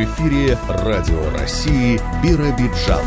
Эфире Радио России Биробиджан.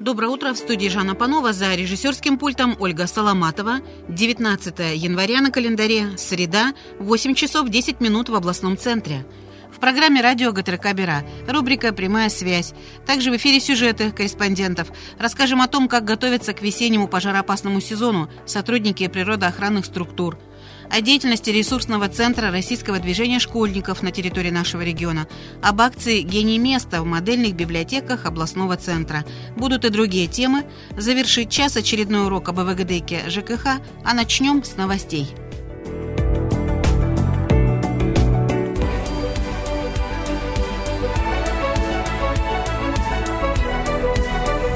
Доброе утро. В студии Жанна Панова за режиссерским пультом Ольга Соломатова. 19 января на календаре. Среда. 8 часов 10 минут в областном центре. В программе радио ГТРК Бера. Рубрика «Прямая связь». Также в эфире сюжеты корреспондентов. Расскажем о том, как готовятся к весеннему пожароопасному сезону сотрудники природоохранных структур – о деятельности ресурсного центра российского движения школьников на территории нашего региона, об акции «Гений места» в модельных библиотеках областного центра. Будут и другие темы. Завершить час очередной урок об ЭВГДКе ЖКХ, а начнем с новостей.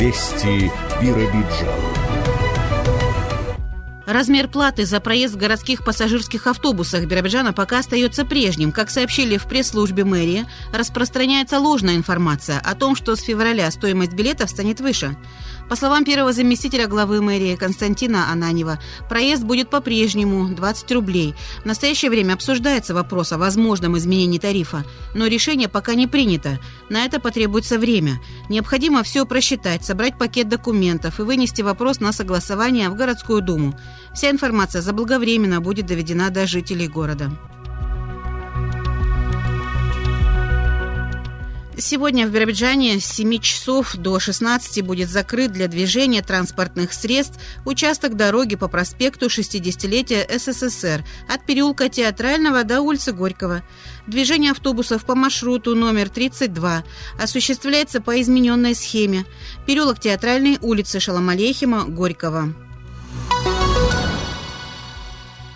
Вести Биробиджан. Размер платы за проезд в городских пассажирских автобусах Биробиджана пока остается прежним. Как сообщили в пресс-службе мэрии, распространяется ложная информация о том, что с февраля стоимость билетов станет выше. По словам первого заместителя главы мэрии Константина Ананева, проезд будет по-прежнему 20 рублей. В настоящее время обсуждается вопрос о возможном изменении тарифа, но решение пока не принято. На это потребуется время. Необходимо все просчитать, собрать пакет документов и вынести вопрос на согласование в городскую думу. Вся информация заблаговременно будет доведена до жителей города. Сегодня в Биробиджане с 7 часов до 16 будет закрыт для движения транспортных средств участок дороги по проспекту 60-летия СССР от переулка Театрального до улицы Горького. Движение автобусов по маршруту номер 32 осуществляется по измененной схеме. Переулок Театральной, улицы Шаламалехима, Горького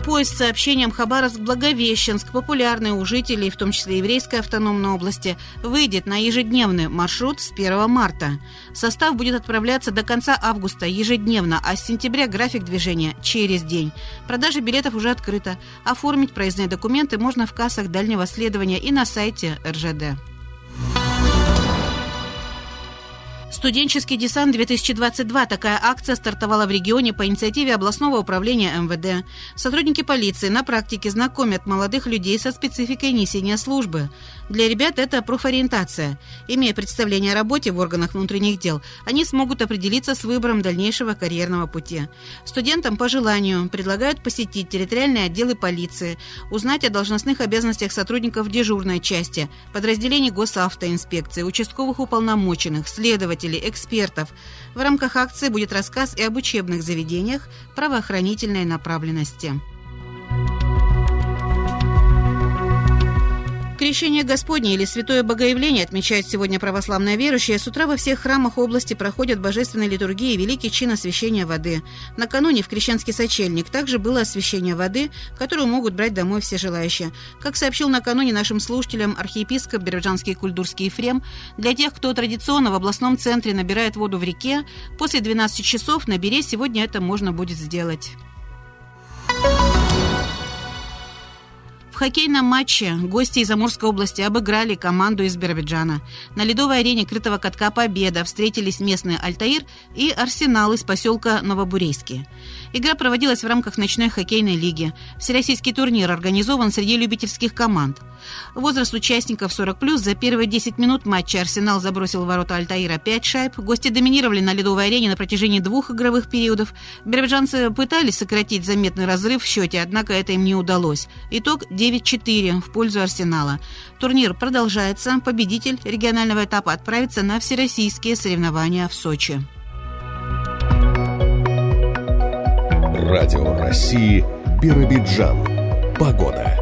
поезд с сообщением Хабаровск-Благовещенск, популярный у жителей, в том числе еврейской автономной области, выйдет на ежедневный маршрут с 1 марта. Состав будет отправляться до конца августа ежедневно, а с сентября график движения через день. Продажа билетов уже открыта. Оформить проездные документы можно в кассах дальнего следования и на сайте РЖД. Студенческий десант-2022. Такая акция стартовала в регионе по инициативе областного управления МВД. Сотрудники полиции на практике знакомят молодых людей со спецификой несения службы. Для ребят это профориентация. Имея представление о работе в органах внутренних дел, они смогут определиться с выбором дальнейшего карьерного пути. Студентам по желанию предлагают посетить территориальные отделы полиции, узнать о должностных обязанностях сотрудников дежурной части, подразделений госавтоинспекции, участковых уполномоченных, следователей, экспертов. В рамках акции будет рассказ и об учебных заведениях правоохранительной направленности. Крещение Господне или Святое Богоявление отмечают сегодня православные верующие. С утра во всех храмах области проходят божественные литургии и великий чин освящения воды. Накануне в Крещенский сочельник также было освящение воды, которую могут брать домой все желающие. Как сообщил накануне нашим слушателям архиепископ Биробиджанский кульдурский Ефрем, для тех, кто традиционно в областном центре набирает воду в реке, после 12 часов на Бере сегодня это можно будет сделать. В хоккейном матче гости из Амурской области обыграли команду из Биробиджана. На ледовой арене крытого катка «Победа» встретились местные «Альтаир» и «Арсенал» из поселка Новобурейский. Игра проводилась в рамках ночной хоккейной лиги. Всероссийский турнир организован среди любительских команд. Возраст участников 40+, за первые 10 минут матча «Арсенал» забросил в ворота «Альтаира» 5 шайб. Гости доминировали на ледовой арене на протяжении двух игровых периодов. Биробиджанцы пытались сократить заметный разрыв в счете, однако это им не удалось. Итог 9-4 в пользу «Арсенала». Турнир продолжается. Победитель регионального этапа отправится на всероссийские соревнования в Сочи. Радио России Биробиджан. Погода.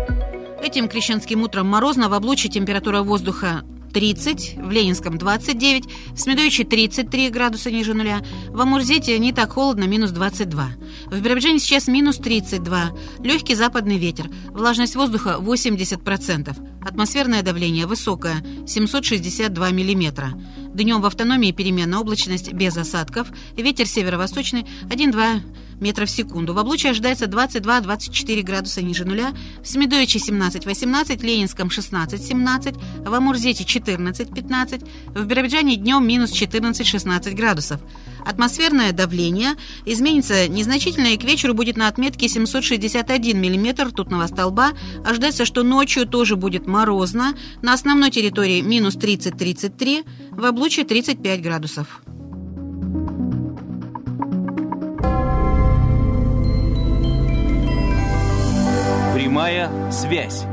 Этим крещенским утром морозно в облуче температура воздуха 30, в Ленинском 29, в Смедовиче 33 градуса ниже нуля, в Амурзете не так холодно, минус 22. В Биробиджане сейчас минус 32, легкий западный ветер, влажность воздуха 80%, атмосферное давление высокое, 762 миллиметра. Днем в автономии переменная облачность без осадков, ветер северо-восточный 1-2 метров в секунду. В Облуче ожидается 22-24 градуса ниже нуля, в Смедовиче 17-18, Ленинском 16-17, в Амурзете 14-15, в Биробиджане днем минус 14-16 градусов. Атмосферное давление изменится незначительно и к вечеру будет на отметке 761 мм ртутного столба. Ожидается, что ночью тоже будет морозно. На основной территории минус 30-33, в облучье 35 градусов. Прямая связь.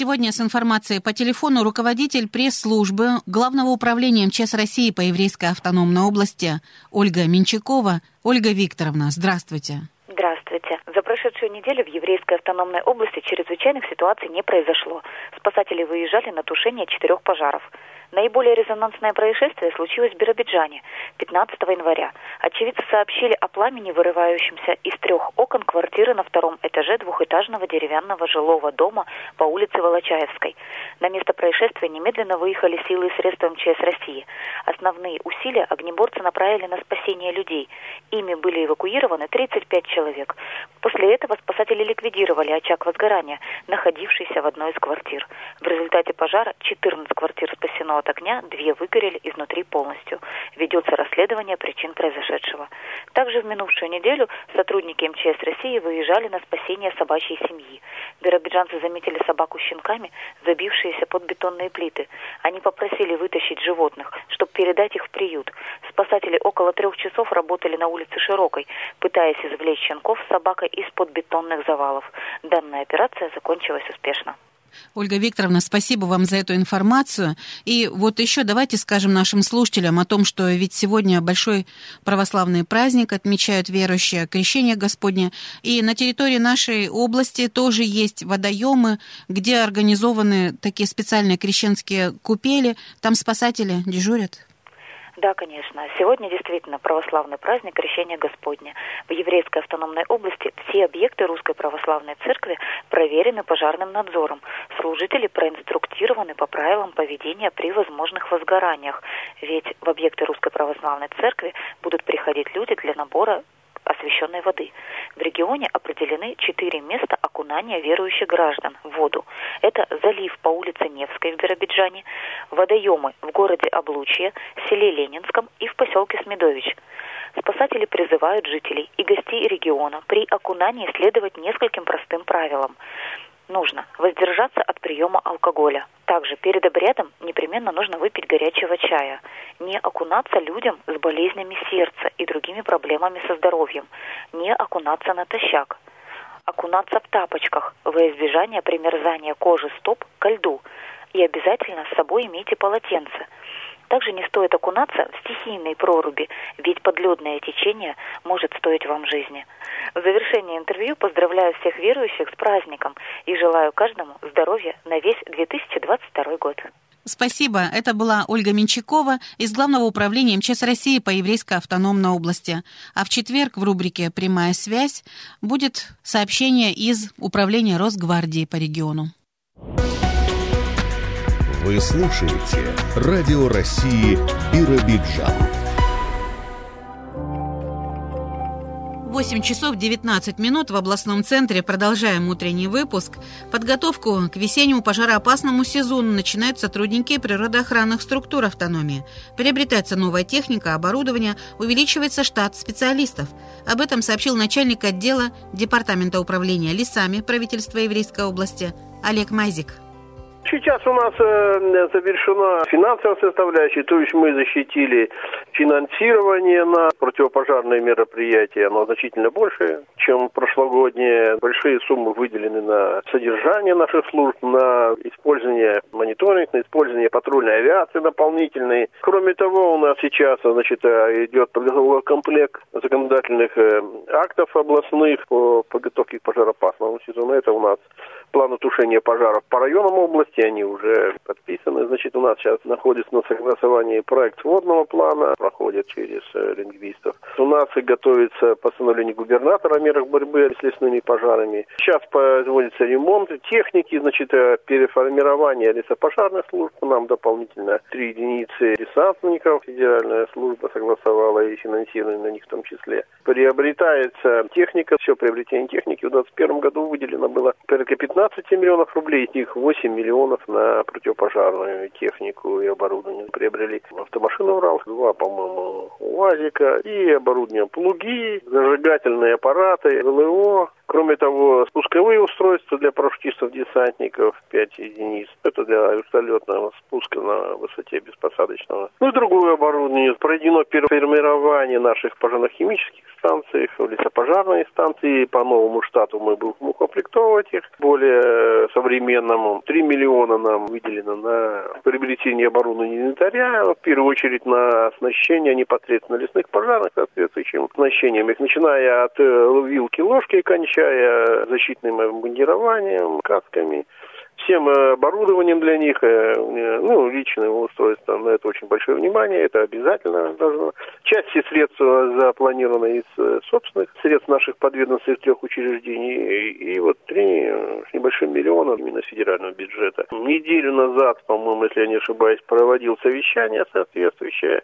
Сегодня с информацией по телефону руководитель пресс-службы Главного управления МЧС России по Еврейской автономной области Ольга Менчакова. Ольга Викторовна, здравствуйте. Здравствуйте. За прошедшую неделю в Еврейской автономной области чрезвычайных ситуаций не произошло. Спасатели выезжали на тушение четырех пожаров. Наиболее резонансное происшествие случилось в Биробиджане 15 января. Очевидцы сообщили о пламени, вырывающемся из трех окон квартиры на втором этаже двухэтажного деревянного жилого дома по улице Волочаевской. На место происшествия немедленно выехали силы и средства МЧС России. Основные усилия огнеборцы направили на спасение людей. Ими были эвакуированы 35 человек. После этого спасатели ликвидировали очаг возгорания, находившийся в одной из квартир. В результате пожара 14 квартир спасено от огня, две выгорели изнутри полностью. Ведется расследование причин произошедшего. Также в минувшую неделю сотрудники МЧС России выезжали на спасение собачьей семьи. Биробиджанцы заметили собаку с щенками, забившиеся под бетонные плиты. Они попросили вытащить животных, чтобы передать их в приют. Спасатели около трех часов работали на улице Широкой, пытаясь извлечь щенков с собакой из-под бетонных завалов. Данная операция закончилась успешно. Ольга Викторовна, спасибо вам за эту информацию. И вот еще давайте скажем нашим слушателям о том, что ведь сегодня большой православный праздник отмечают верующие, крещение Господне. И на территории нашей области тоже есть водоемы, где организованы такие специальные крещенские купели. Там спасатели дежурят. Да, конечно. Сегодня действительно православный праздник Крещения Господня. В еврейской автономной области все объекты Русской Православной Церкви проверены пожарным надзором. Служители проинструктированы по правилам поведения при возможных возгораниях. Ведь в объекты Русской Православной Церкви будут приходить люди для набора освященной воды. В регионе определены четыре места окунания верующих граждан в воду. Это залив по улице Невской в Биробиджане, водоемы в городе Облучье, селе Ленинском и в поселке Смедович. Спасатели призывают жителей и гостей региона при окунании следовать нескольким простым правилам нужно воздержаться от приема алкоголя. Также перед обрядом непременно нужно выпить горячего чая. Не окунаться людям с болезнями сердца и другими проблемами со здоровьем. Не окунаться натощак. Окунаться в тапочках во избежание примерзания кожи стоп ко льду. И обязательно с собой имейте полотенце – также не стоит окунаться в стихийные проруби, ведь подледное течение может стоить вам жизни. В завершение интервью поздравляю всех верующих с праздником и желаю каждому здоровья на весь 2022 год. Спасибо. Это была Ольга Менчакова из Главного управления МЧС России по Еврейской автономной области. А в четверг в рубрике «Прямая связь» будет сообщение из Управления Росгвардии по региону. Вы слушаете Радио России Биробиджан. 8 часов 19 минут в областном центре. Продолжаем утренний выпуск. Подготовку к весеннему пожароопасному сезону начинают сотрудники природоохранных структур автономии. Приобретается новая техника, оборудование, увеличивается штат специалистов. Об этом сообщил начальник отдела Департамента управления лесами правительства Еврейской области Олег Майзик. Сейчас у нас э, завершена финансовая составляющая, то есть мы защитили финансирование на противопожарные мероприятия, оно значительно больше, чем прошлогоднее. Большие суммы выделены на содержание наших служб, на использование мониторинга, на использование патрульной авиации дополнительной. Кроме того, у нас сейчас значит, э, идет подготовка комплект законодательных э, актов областных по подготовке к пожароопасному сезону. Это у нас планы тушения пожаров по районам области, они уже подписаны. Значит, у нас сейчас находится на согласовании проект водного плана, проходит через э, лингвистов. У нас и готовится постановление губернатора о мерах борьбы с лесными пожарами. Сейчас производится ремонт техники, значит, э, переформирование лесопожарных служб. Нам дополнительно три единицы десантников. Федеральная служба согласовала и финансирование на них в том числе. Приобретается техника. Все приобретение техники в 2021 году выделено было порядка 15 миллионов рублей. Из них 8 миллионов на противопожарную технику и оборудование. Приобрели автомашину «Урал», два, по-моему, УАЗика и оборудование плуги, зажигательные аппараты, ГЛО, Кроме того, спусковые устройства для парашютистов-десантников 5 единиц. Это для вертолетного спуска на высоте беспосадочного. Ну и другое оборудование. Проведено переформирование наших пожарно-химических станций, лесопожарные станции. По новому штату мы будем укомплектовывать их более современному. 3 миллиона нам выделено на приобретение оборудования инвентаря. В первую очередь на оснащение непосредственно лесных пожарных соответствующим оснащением. Их начиная от э, вилки, ложки и включая защитным обмундированием, касками, всем э, оборудованием для них, э, ну, личное устройство, на это очень большое внимание, это обязательно должно. Часть всех средств запланирована из э, собственных средств наших подведомственных трех учреждений, и, и вот три с небольшим миллиона именно федерального бюджета. Неделю назад, по-моему, если я не ошибаюсь, проводил совещание соответствующее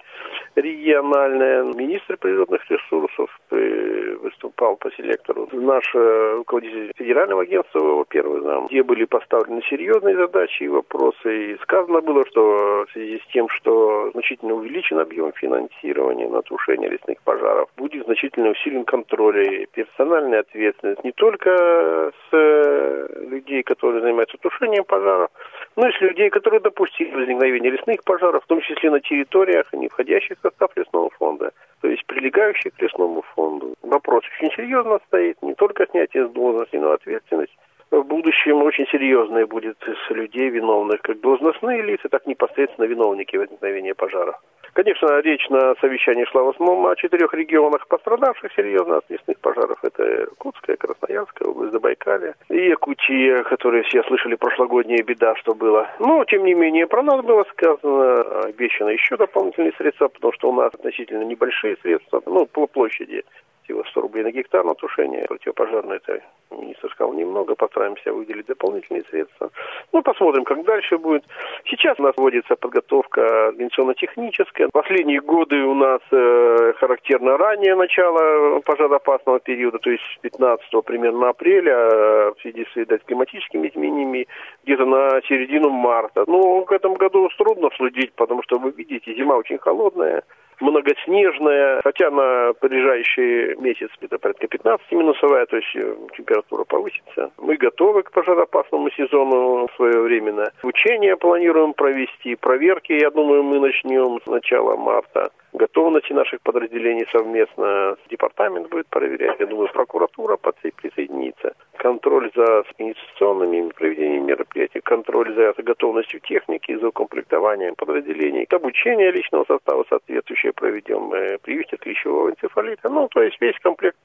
региональное. Министр природных ресурсов выступал по селектору. Наш руководитель федерального агентства, его первый зам, где были поставлены серьезные задачи и вопросы. И сказано было, что в связи с тем, что значительно увеличен объем финансирования на тушение лесных пожаров, будет значительно усилен контроль и персональная ответственность не только с э, людей, которые занимаются тушением пожаров, но и с людей, которые допустили возникновение лесных пожаров, в том числе на территориях, не входящих в состав лесного фонда, то есть прилегающих к лесному фонду. Вопрос очень серьезно стоит, не только снятие с должности, но и ответственность в будущем очень серьезное будет с людей виновных, как должностные лица, так непосредственно виновники возникновения пожара. Конечно, речь на совещании шла в основном о четырех регионах, пострадавших серьезно от лесных пожаров. Это Иркутская, Красноярская область, Забайкалье и Якутия, которые все слышали прошлогодняя беда, что было. Но, тем не менее, про нас было сказано, обещано еще дополнительные средства, потому что у нас относительно небольшие средства, ну, по площади всего 100 рублей на гектар на тушение. Противопожарное это министр сказал немного, постараемся выделить дополнительные средства. Ну, посмотрим, как дальше будет. Сейчас у нас вводится подготовка организационно-техническая. Последние годы у нас э, характерно раннее начало пожароопасного периода, то есть 15 примерно апреля, э, в связи с видать, климатическими изменениями, где-то на середину марта. Ну, к этому году трудно следить, потому что вы видите, зима очень холодная многоснежная, хотя на ближайший месяц где-то порядка 15 минусовая, то есть э, температура повысится. Мы готовы к пожароопасному сезону своевременно. Учения планируем провести, проверки, я думаю, мы начнем с начала марта готовности наших подразделений совместно департамент будет проверять. Я думаю, прокуратура присоединится. Контроль за инвестиционными проведением мероприятий, контроль за готовностью техники, за укомплектованием подразделений, обучение личного состава соответствующее проведем, э, привитие клещевого энцефалита. Ну, то есть весь комплект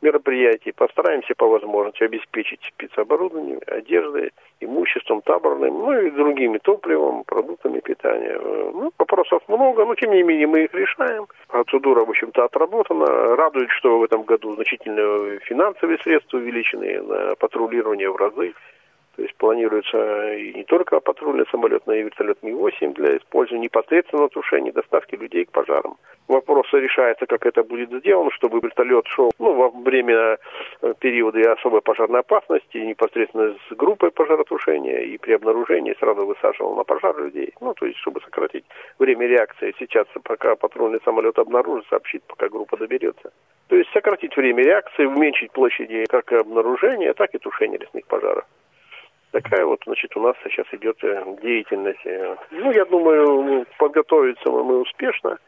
мероприятий. Постараемся по возможности обеспечить спецоборудованием, одеждой, имуществом таборным, ну и другими топливом, продуктами питания. Э, ну, вопросов много, но тем не менее мы их решаем. Процедура, в общем-то, отработана. Радует, что в этом году значительно финансовые средства увеличены на патрулирование в разы. То есть планируется и не только патрульный самолет, но и вертолет Ми-8 для использования непосредственно тушения доставки людей к пожарам. Вопрос решается, как это будет сделано, чтобы вертолет шел ну, во время э, периода особой пожарной опасности, непосредственно с группой пожаротушения и при обнаружении сразу высаживал на пожар людей. Ну, то есть, чтобы сократить время реакции. Сейчас, пока патрульный самолет обнаружит, сообщит, пока группа доберется. То есть сократить время реакции, уменьшить площади как обнаружения, так и тушения лесных пожаров. Такая вот, значит, у нас сейчас идет э, деятельность. Э, ну, я думаю, ну, подготовиться мы успешно.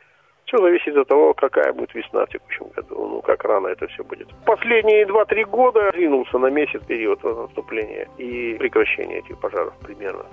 Все зависит от того, какая будет весна в текущем году, ну, как рано это все будет. Последние 2-3 года двинулся на месяц период наступления и прекращения этих пожаров примерно.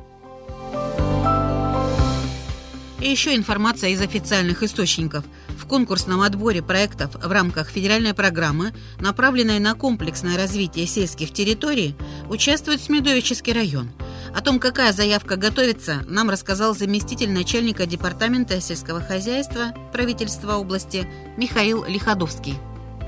И еще информация из официальных источников. В конкурсном отборе проектов в рамках федеральной программы, направленной на комплексное развитие сельских территорий, участвует Смедовический район. О том, какая заявка готовится, нам рассказал заместитель начальника департамента сельского хозяйства правительства области Михаил Лиходовский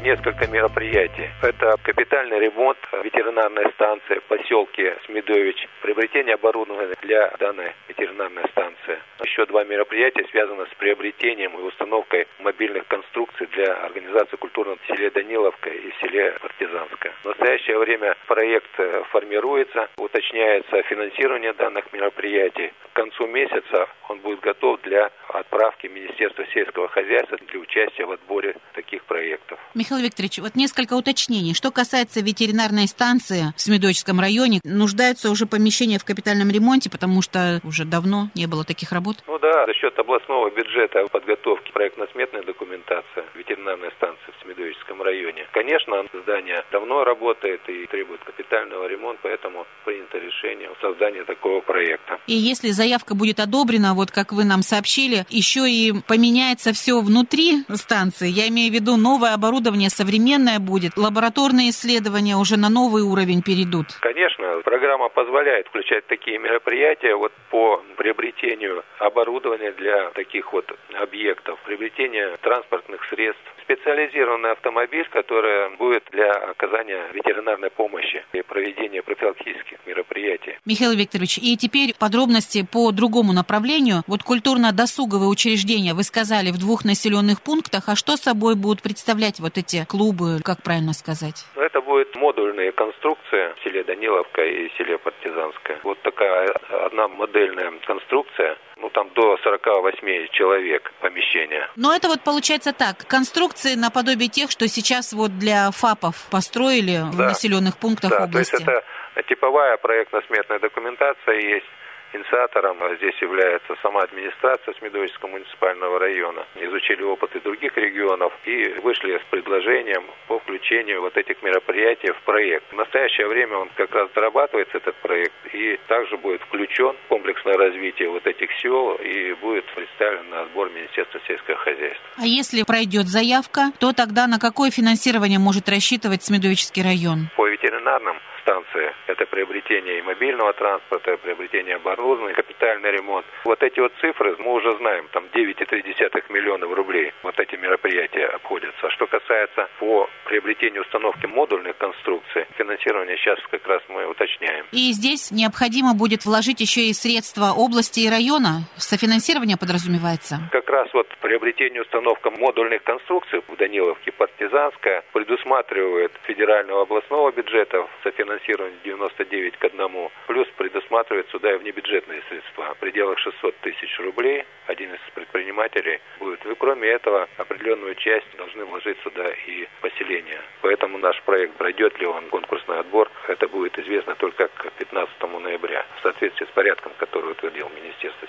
несколько мероприятий. Это капитальный ремонт ветеринарной станции в поселке Смедович, приобретение оборудования для данной ветеринарной станции. Еще два мероприятия связаны с приобретением и установкой мобильных конструкций для организации культурного в селе Даниловка и селе Партизанское. В настоящее время проект э, формируется, уточняется финансирование данных мероприятий. К концу месяца он будет готов для отправки Министерства сельского хозяйства для участия в отборе таких проектов. Михаил Викторович, вот несколько уточнений. Что касается ветеринарной станции в Смедовическом районе, нуждаются уже помещения в капитальном ремонте, потому что уже давно не было таких работ? Ну да, за счет областного бюджета подготовки проектно-сметной документации ветеринарной станции в Смедовическом районе. Конечно, здание давно работает и требует капитального ремонта, поэтому принято решение о создании такого проекта. И если заявка будет одобрена, вот как вы нам сообщили, еще и поменяется все внутри станции, я имею в виду новое оборудование, современное будет, лабораторные исследования уже на новый уровень перейдут. Конечно, программа позволяет включать такие мероприятия вот по приобретению оборудования для таких вот объектов, приобретение транспортных средств, специализированный автомобиль, который будет для оказания ветеринарной помощи и проведения профилактических мероприятий. Михаил Викторович, и теперь подробности по другому направлению. Вот культурно-досуговые учреждения вы сказали в двух населенных пунктах, а что собой будут представлять вот эти клубы, как правильно сказать? Это будет модульные конструкции в селе Даниловка и селе Партизанское. Вот такая одна модельная конструкция ну там до 48 человек помещения. Но это вот получается так, конструкции наподобие тех, что сейчас вот для ФАПов построили да. в населенных пунктах да, области. То есть это типовая проектно-сметная документация есть Инициатором здесь является сама администрация Смедовического муниципального района. Изучили опыты других регионов и вышли с предложением по включению вот этих мероприятий в проект. В настоящее время он как раз дорабатывается, этот проект, и также будет включен в комплексное развитие вот этих сел и будет представлен на сбор Министерства сельского хозяйства. А если пройдет заявка, то тогда на какое финансирование может рассчитывать Смедовический район? По ветеринарным станции. Это приобретение и мобильного транспорта, приобретение оборудования, капитальный ремонт. Вот эти вот цифры мы уже знаем, там 9,3 миллионов рублей вот эти мероприятия обходятся. А что касается по приобретению установки модульных конструкций, финансирование сейчас как раз мы уточняем. И здесь необходимо будет вложить еще и средства области и района? Софинансирование подразумевается? Раз вот приобретение установка модульных конструкций в Даниловке Партизанская предусматривает федерального областного бюджета софинансирование финансирование 99 к 1, плюс предусматривает сюда и внебюджетные средства в пределах 600 тысяч рублей. Один из предпринимателей будет. И кроме этого, определенную часть должны вложить сюда и поселения. Поэтому наш проект, пройдет ли он конкурсный отбор, это будет известно только к 15 ноября, в соответствии с порядком, который утвердил Министерство.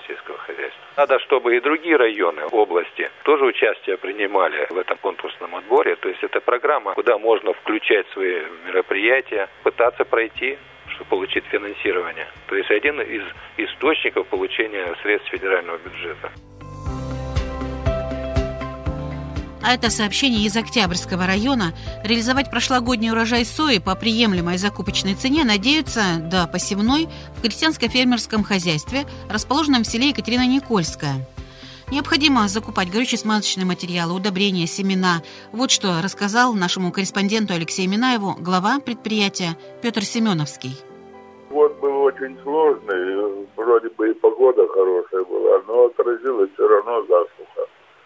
Надо, чтобы и другие районы области тоже участие принимали в этом конкурсном отборе. То есть это программа, куда можно включать свои мероприятия, пытаться пройти, чтобы получить финансирование. То есть один из источников получения средств федерального бюджета. А это сообщение из Октябрьского района. Реализовать прошлогодний урожай сои по приемлемой закупочной цене надеются до посевной в крестьянско-фермерском хозяйстве, расположенном в селе Екатерина Никольская. Необходимо закупать горюче-смазочные материалы, удобрения, семена. Вот что рассказал нашему корреспонденту Алексею Минаеву глава предприятия Петр Семеновский. Год был очень сложный, вроде бы и погода хорошая была, но отразилась все равно засуха.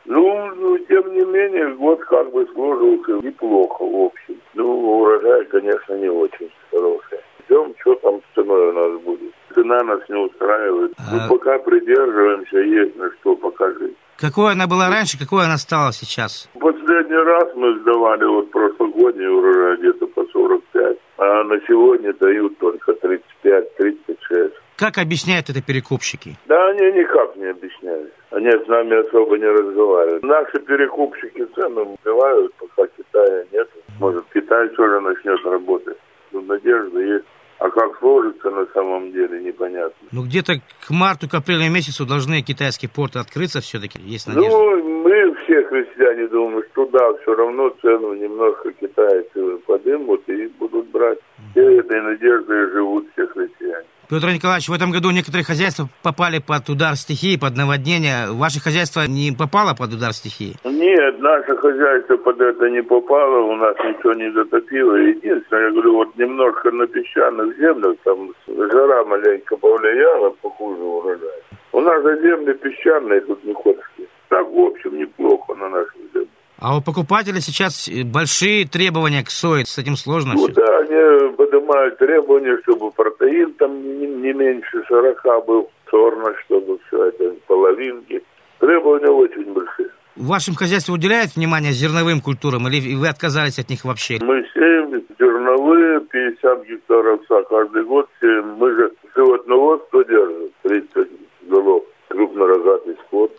Ну, ну, тем не менее, год как бы сложился неплохо в общем. Ну, урожай, конечно, не очень хороший. Ждем, что там с ценой у нас будет цена нас не устраивает. А... Мы пока придерживаемся, есть на что покажи. Какой она была раньше, какой она стала сейчас? Последний раз мы сдавали вот прошлогодний урожай где-то по 45, а на сегодня дают только 35-36. Как объясняют это перекупщики? Да они никак не объясняют. Они с нами особо не разговаривают. Наши перекупщики цены убивают, пока Китая нет. Может, Китай тоже начнет работать. Но надежда есть. А как сложится на самом деле, непонятно. Ну, где-то к марту, к апрелю месяцу должны китайские порты открыться все-таки, есть надежда. Ну, мы все христиане думаем, что да, все равно цену немножко китайцы подымут и будут брать. Все этой надеждой живут. Петр Николаевич, в этом году некоторые хозяйства попали под удар стихии, под наводнение. Ваше хозяйство не попало под удар стихии? Нет, наше хозяйство под это не попало, у нас ничего не затопило. Единственное, я говорю, вот немножко на песчаных землях, там жара маленько повлияла, похуже урожай. У нас же земли песчаные, тут не ходские. Так, в общем, неплохо на наших. А у покупателя сейчас большие требования к сое, с этим сложно Ну все. да, они поднимают требования, чтобы протеин там не, не меньше 40 был, сорно, чтобы все это, половинки. Требования очень большие. В вашем хозяйстве уделяет внимание зерновым культурам или вы отказались от них вообще? Мы сеем зерновые, 50 гектаров са каждый год сеем. Мы же животноводство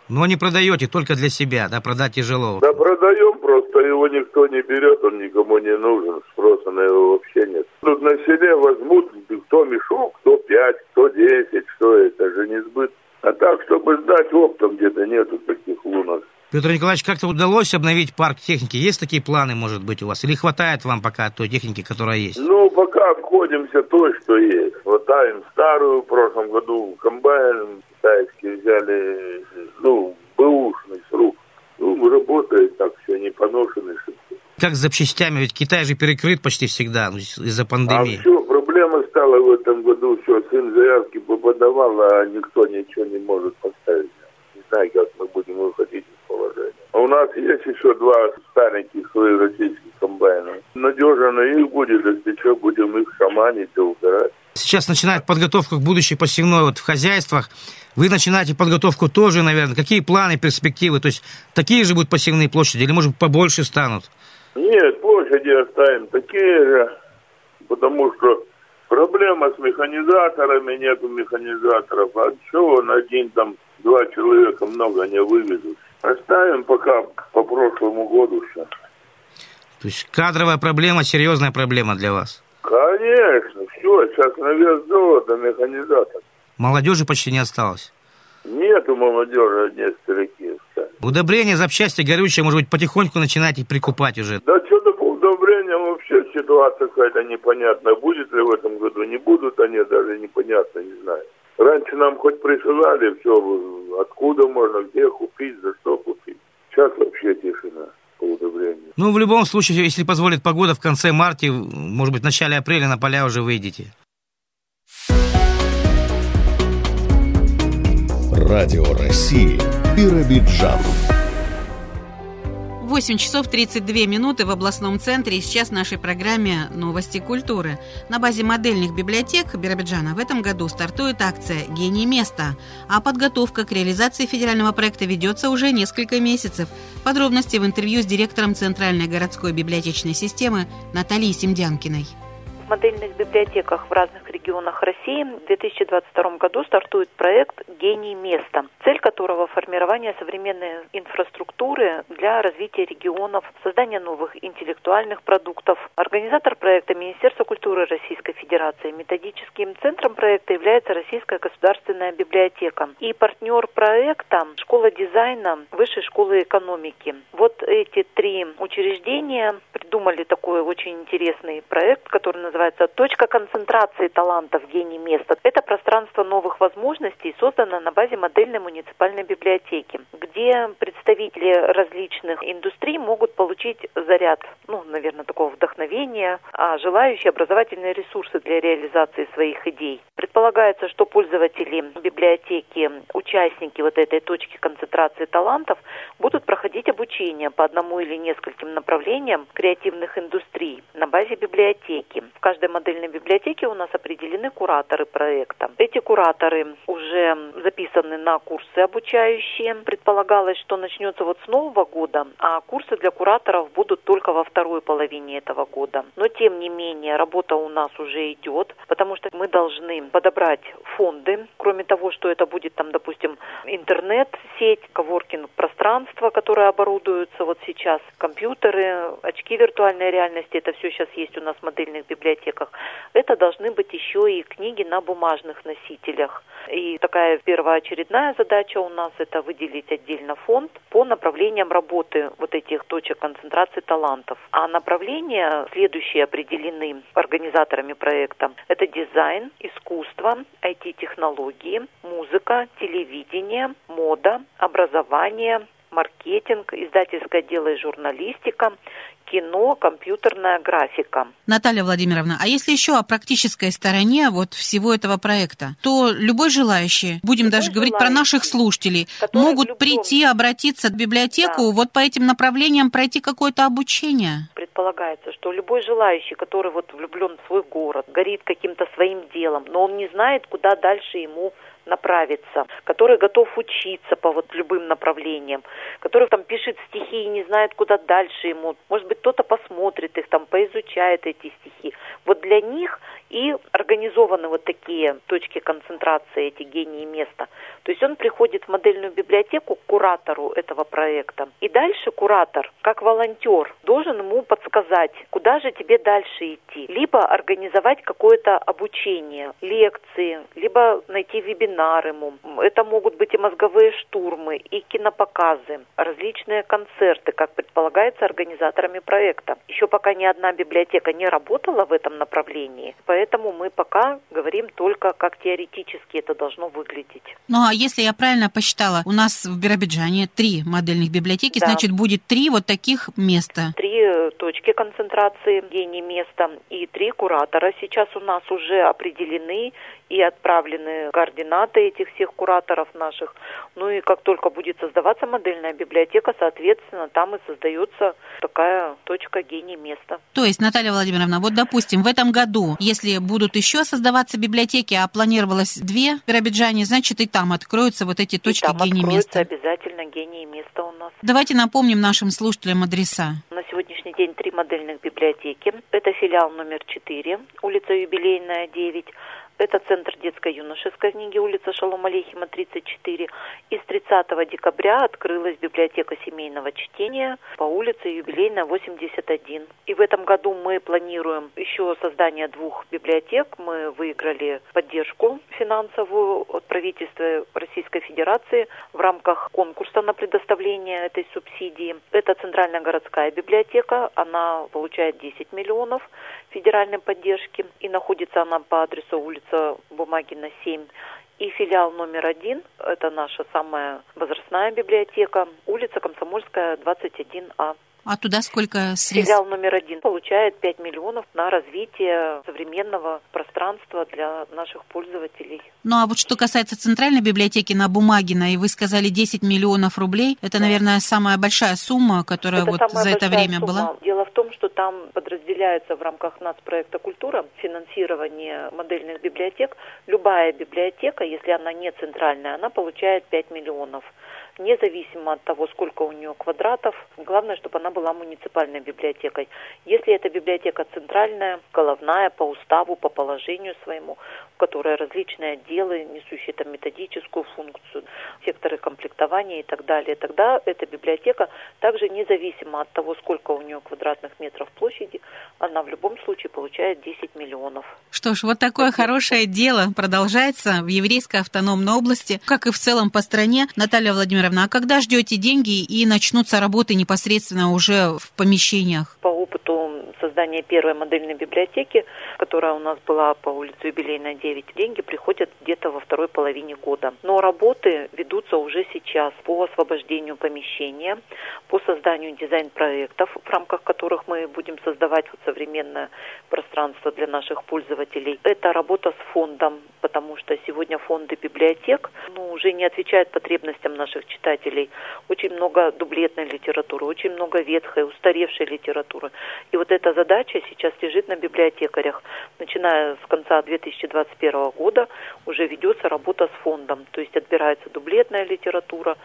Но не продаете только для себя, да, продать тяжело. Да продаем, просто его никто не берет, он никому не нужен, спроса на его вообще нет. Тут на селе возьмут кто мешок, кто пять, кто десять, что это же не сбыт. А так, чтобы сдать оптом, где-то нету таких лунок. Петр Николаевич, как-то удалось обновить парк техники? Есть такие планы, может быть, у вас? Или хватает вам пока той техники, которая есть? Ну, пока обходимся той, что есть. Хватаем старую, в прошлом году комбайн китайский взяли, ну, бэушный с рук. Ну, работает так все, не поношенный. что-то. Как с запчастями? Ведь Китай же перекрыт почти всегда ну, из-за А пандемии. все, проблема стала в этом году, все, сын заявки поподавал, а никто ничего не может поставить. Не знаю, как мы будем выходить из положения. А у нас есть еще два стареньких своих российских комбайна. Надежно их будет, если что, будем их шаманить и убирать. Сейчас начинает подготовку к будущей посевной вот в хозяйствах. Вы начинаете подготовку тоже, наверное. Какие планы, перспективы? То есть такие же будут посевные площади или, может, побольше станут? Нет, площади оставим такие же, потому что проблема с механизаторами, нету механизаторов. А что он один там, два человека много не вывезут. Оставим пока по прошлому году все. То есть кадровая проблема, серьезная проблема для вас. Конечно, все, сейчас на вес золота механизатор. Молодежи почти не осталось. Нету молодежи, одни Удобрения, запчасти горючие, может быть, потихоньку начинаете прикупать уже. Да что-то по удобрениям вообще ситуация какая-то непонятная. Будет ли в этом году, не будут они, даже непонятно, не знаю. Раньше нам хоть присылали все, откуда можно, где купить, за что купить. Сейчас вообще тишина по удобрению. Ну, в любом случае, если позволит погода, в конце марта, может быть, в начале апреля на поля уже выйдете. Радио России Биробиджан. 8 часов 32 минуты в областном центре. И сейчас в нашей программе «Новости культуры». На базе модельных библиотек Биробиджана в этом году стартует акция «Гений места». А подготовка к реализации федерального проекта ведется уже несколько месяцев. Подробности в интервью с директором Центральной городской библиотечной системы Натальей Семдянкиной. Модельных библиотеках в разных регионах России в 2022 году стартует проект «Гений места», цель которого – формирование современной инфраструктуры для развития регионов, создания новых интеллектуальных продуктов. Организатор проекта – Министерство культуры Российской Федерации. Методическим центром проекта является Российская государственная библиотека. И партнер проекта – Школа дизайна Высшей школы экономики. Вот эти три учреждения придумали такой очень интересный проект, который называется «Точка концентрации талантов. Гений места». Это пространство новых возможностей создано на базе модельной муниципальной библиотеки, где представители различных индустрий могут получить заряд, ну, наверное, такого вдохновения, а желающие образовательные ресурсы для реализации своих идей. Предполагается, что пользователи библиотеки, участники вот этой точки концентрации талантов будут проходить обучение по одному или нескольким направлениям креативных индустрий на базе библиотеки. В каждой модельной библиотеке у нас определены кураторы проекта. Эти кураторы уже записаны на курсы обучающие. Предполагалось, что начнется вот с нового года, а курсы для кураторов будут только во второй половине этого года. Но тем не менее работа у нас уже идет, потому что мы должны подобрать фонды, кроме того, что это будет там, допустим, интернет-сеть, коворкинг пространство, которое оборудуется вот сейчас, компьютеры, очки виртуальной реальности, это все сейчас есть у нас в модельных библиотеках. Это должны быть еще и книги на бумажных носителях. И такая первоочередная задача у нас это выделить отдельно фонд по направлениям работы вот этих точек концентрации талантов. А направления следующие определены организаторами проекта. Это дизайн, искусство, IT-технологии, музыка, телевидение, мода, образование, маркетинг, издательское дело и журналистика, кино, компьютерная графика. Наталья Владимировна, а если еще о практической стороне вот всего этого проекта, то любой желающий, будем любой даже говорить про наших слушателей, могут любом... прийти, обратиться в библиотеку, да. вот по этим направлениям пройти какое-то обучение? Предполагается, что любой желающий, который вот влюблен в свой город, горит каким-то своим делом, но он не знает, куда дальше ему направиться, который готов учиться по вот любым направлениям, который там пишет стихи и не знает, куда дальше ему. Может быть, кто-то посмотрит их, там, поизучает эти стихи. Вот для них и организованы вот такие точки концентрации, эти гении места. То есть он приходит в модельную библиотеку к куратору этого проекта. И дальше куратор, как волонтер, должен ему подсказать, куда же тебе дальше идти. Либо организовать какое-то обучение, лекции, либо найти вебинар ему. Это могут быть и мозговые штурмы, и кинопоказы, различные концерты, как предполагается организаторами проекта. Еще пока ни одна библиотека не работала в этом направлении, поэтому мы пока говорим только, как теоретически это должно выглядеть. Ну а если я правильно посчитала, у нас в Биробиджане три модельных библиотеки, да. значит будет три вот таких места. Три э, точки концентрации, гений места и три куратора сейчас у нас уже определены и отправлены координаты этих всех кураторов наших. Ну и как только будет создаваться модельная библиотека, соответственно, там и создается такая точка гений места. То есть, Наталья Владимировна, вот допустим, в этом году, если будут еще создаваться библиотеки, а планировалось две в Биробиджане, значит и там откроются вот эти точки и там гений места. обязательно гений места у нас. Давайте напомним нашим слушателям адреса. На сегодняшний день три модельных библиотеки. Это филиал номер 4, улица Юбилейная, 9, это Центр детско-юношеской книги, улица Шалом Алейхима, 34. И с 30 декабря открылась библиотека семейного чтения по улице Юбилейная, 81. И в этом году мы планируем еще создание двух библиотек. Мы выиграли поддержку финансовую от правительства Российской Федерации в рамках конкурса на предоставление этой субсидии. Это Центральная городская библиотека. Она получает 10 миллионов федеральной поддержки и находится она по адресу улица Бумагина, 7. И филиал номер один, это наша самая возрастная библиотека, улица Комсомольская, 21А. А туда сколько средств? Филиал номер один получает 5 миллионов на развитие современного пространства для наших пользователей. Ну а вот что касается центральной библиотеки на Бумагина, и вы сказали 10 миллионов рублей, это, наверное, самая большая сумма, которая это вот за это время сумма. была? Дело в том, что там подразделяется в рамках нацпроекта «Культура» финансирование модельных библиотек. Любая библиотека, если она не центральная, она получает 5 миллионов независимо от того, сколько у нее квадратов. Главное, чтобы она была муниципальной библиотекой. Если эта библиотека центральная, головная, по уставу, по положению своему, в которой различные отделы, несущие там методическую функцию, секторы комплектования и так далее, тогда эта библиотека также независимо от того, сколько у нее квадратных метров площади, она в любом случае получает 10 миллионов. Что ж, вот такое хорошее дело продолжается в еврейской автономной области, как и в целом по стране. Наталья Владимировна, а когда ждете деньги и начнутся работы непосредственно уже в помещениях? По опыту создания первой модельной библиотеки, которая у нас была по улице Юбилейная 9, деньги приходят где-то во второй половине года. Но работы ведутся уже сейчас по освобождению помещения, по созданию дизайн-проектов, в рамках которых мы будем создавать вот современное пространство для наших пользователей. Это работа с фондом, потому что сегодня фонды библиотек уже не отвечают потребностям наших читателей. Очень много дублетной литературы, очень много ветхой, устаревшей литературы. И вот эта задача сейчас лежит на библиотекарях. Начиная с конца 2021 года уже ведется работа с фондом, то есть отбирается дублетная литература,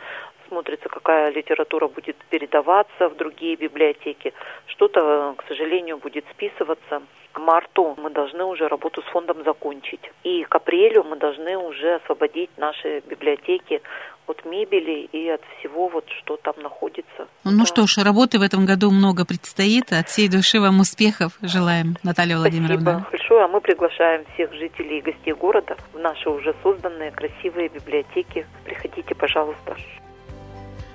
смотрится, какая литература будет передаваться в другие библиотеки. Что-то, к сожалению, будет списываться. К марту мы должны уже работу с фондом закончить. И к апрелю мы должны уже освободить наши библиотеки от мебели и от всего, вот, что там находится. Ну да. что ж, работы в этом году много предстоит. От всей души вам успехов желаем, Наталья Владимировна. Спасибо большое. А мы приглашаем всех жителей и гостей города в наши уже созданные красивые библиотеки. Приходите, пожалуйста.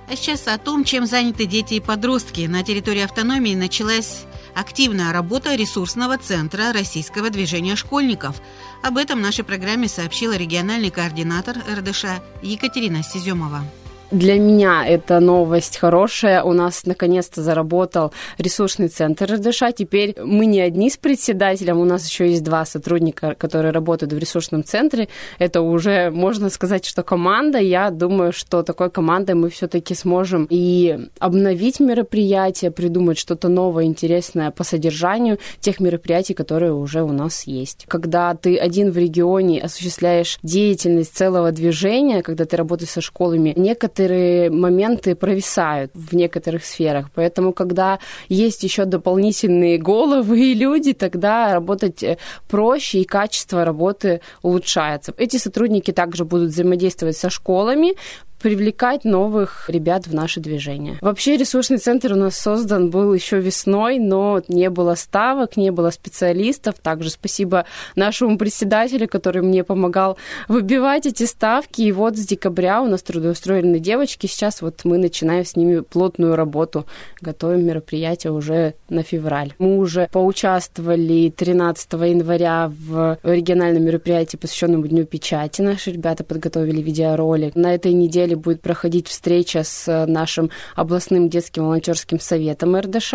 А сейчас о том, чем заняты дети и подростки. На территории автономии началась активная работа ресурсного центра российского движения школьников. Об этом в нашей программе сообщила региональный координатор РДШ Екатерина Сиземова. Для меня это новость хорошая. У нас наконец-то заработал ресурсный центр РДШ. Теперь мы не одни с председателем, у нас еще есть два сотрудника, которые работают в ресурсном центре. Это уже, можно сказать, что команда. Я думаю, что такой командой мы все-таки сможем и обновить мероприятие, придумать что-то новое, интересное по содержанию тех мероприятий, которые уже у нас есть. Когда ты один в регионе осуществляешь деятельность целого движения, когда ты работаешь со школами, некоторые некоторые моменты провисают в некоторых сферах. Поэтому, когда есть еще дополнительные головы и люди, тогда работать э, проще и качество работы улучшается. Эти сотрудники также будут взаимодействовать со школами, привлекать новых ребят в наше движение. Вообще ресурсный центр у нас создан был еще весной, но не было ставок, не было специалистов. Также спасибо нашему председателю, который мне помогал выбивать эти ставки. И вот с декабря у нас трудоустроены девочки. Сейчас вот мы начинаем с ними плотную работу. Готовим мероприятие уже на февраль. Мы уже поучаствовали 13 января в региональном мероприятии, посвященном Дню печати. Наши ребята подготовили видеоролик. На этой неделе неделе будет проходить встреча с э, нашим областным детским волонтерским советом РДШ.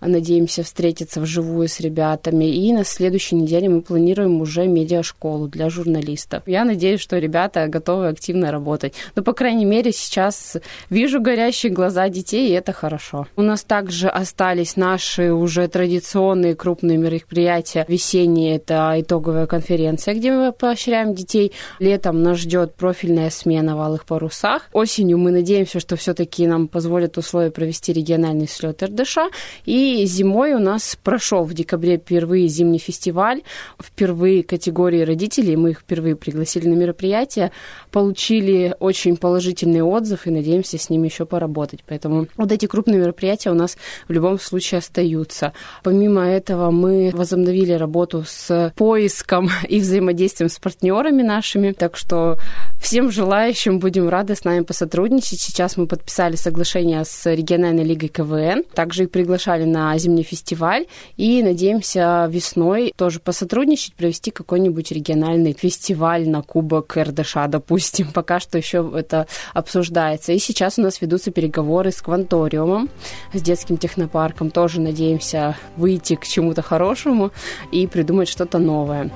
Надеемся встретиться вживую с ребятами. И на следующей неделе мы планируем уже медиашколу для журналистов. Я надеюсь, что ребята готовы активно работать. Но, по крайней мере, сейчас вижу горящие глаза детей, и это хорошо. У нас также остались наши уже традиционные крупные мероприятия. Весенние – это итоговая конференция, где мы поощряем детей. Летом нас ждет профильная смена в Алых Парусах. Осенью мы надеемся, что все-таки нам позволят условия провести региональный слет РДШ. И зимой у нас прошел в декабре впервые зимний фестиваль, впервые категории родителей, мы их впервые пригласили на мероприятие, получили очень положительный отзыв и надеемся с ними еще поработать. Поэтому вот эти крупные мероприятия у нас в любом случае остаются. Помимо этого мы возобновили работу с поиском и взаимодействием с партнерами нашими, так что всем желающим будем рады с нами посотрудничать. Сейчас мы подписали соглашение с региональной лигой КВН, также их приглашали на на зимний фестиваль и надеемся весной тоже посотрудничать, провести какой-нибудь региональный фестиваль на Кубок РДШ, допустим. Пока что еще это обсуждается. И сейчас у нас ведутся переговоры с Кванториумом, с детским технопарком. Тоже надеемся выйти к чему-то хорошему и придумать что-то новое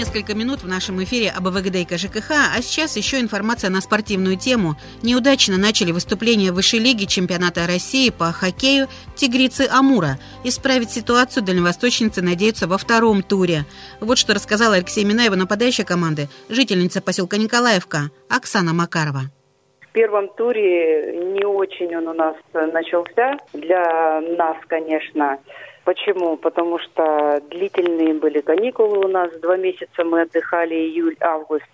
несколько минут в нашем эфире об ВГД ЖКХ, а сейчас еще информация на спортивную тему. Неудачно начали выступление высшей лиги чемпионата России по хоккею «Тигрицы Амура». Исправить ситуацию дальневосточницы надеются во втором туре. Вот что рассказала Алексей Минаева, нападающая команды, жительница поселка Николаевка Оксана Макарова. В первом туре не очень он у нас начался. Для нас, конечно, Почему? Потому что длительные были каникулы у нас, два месяца мы отдыхали, июль-август.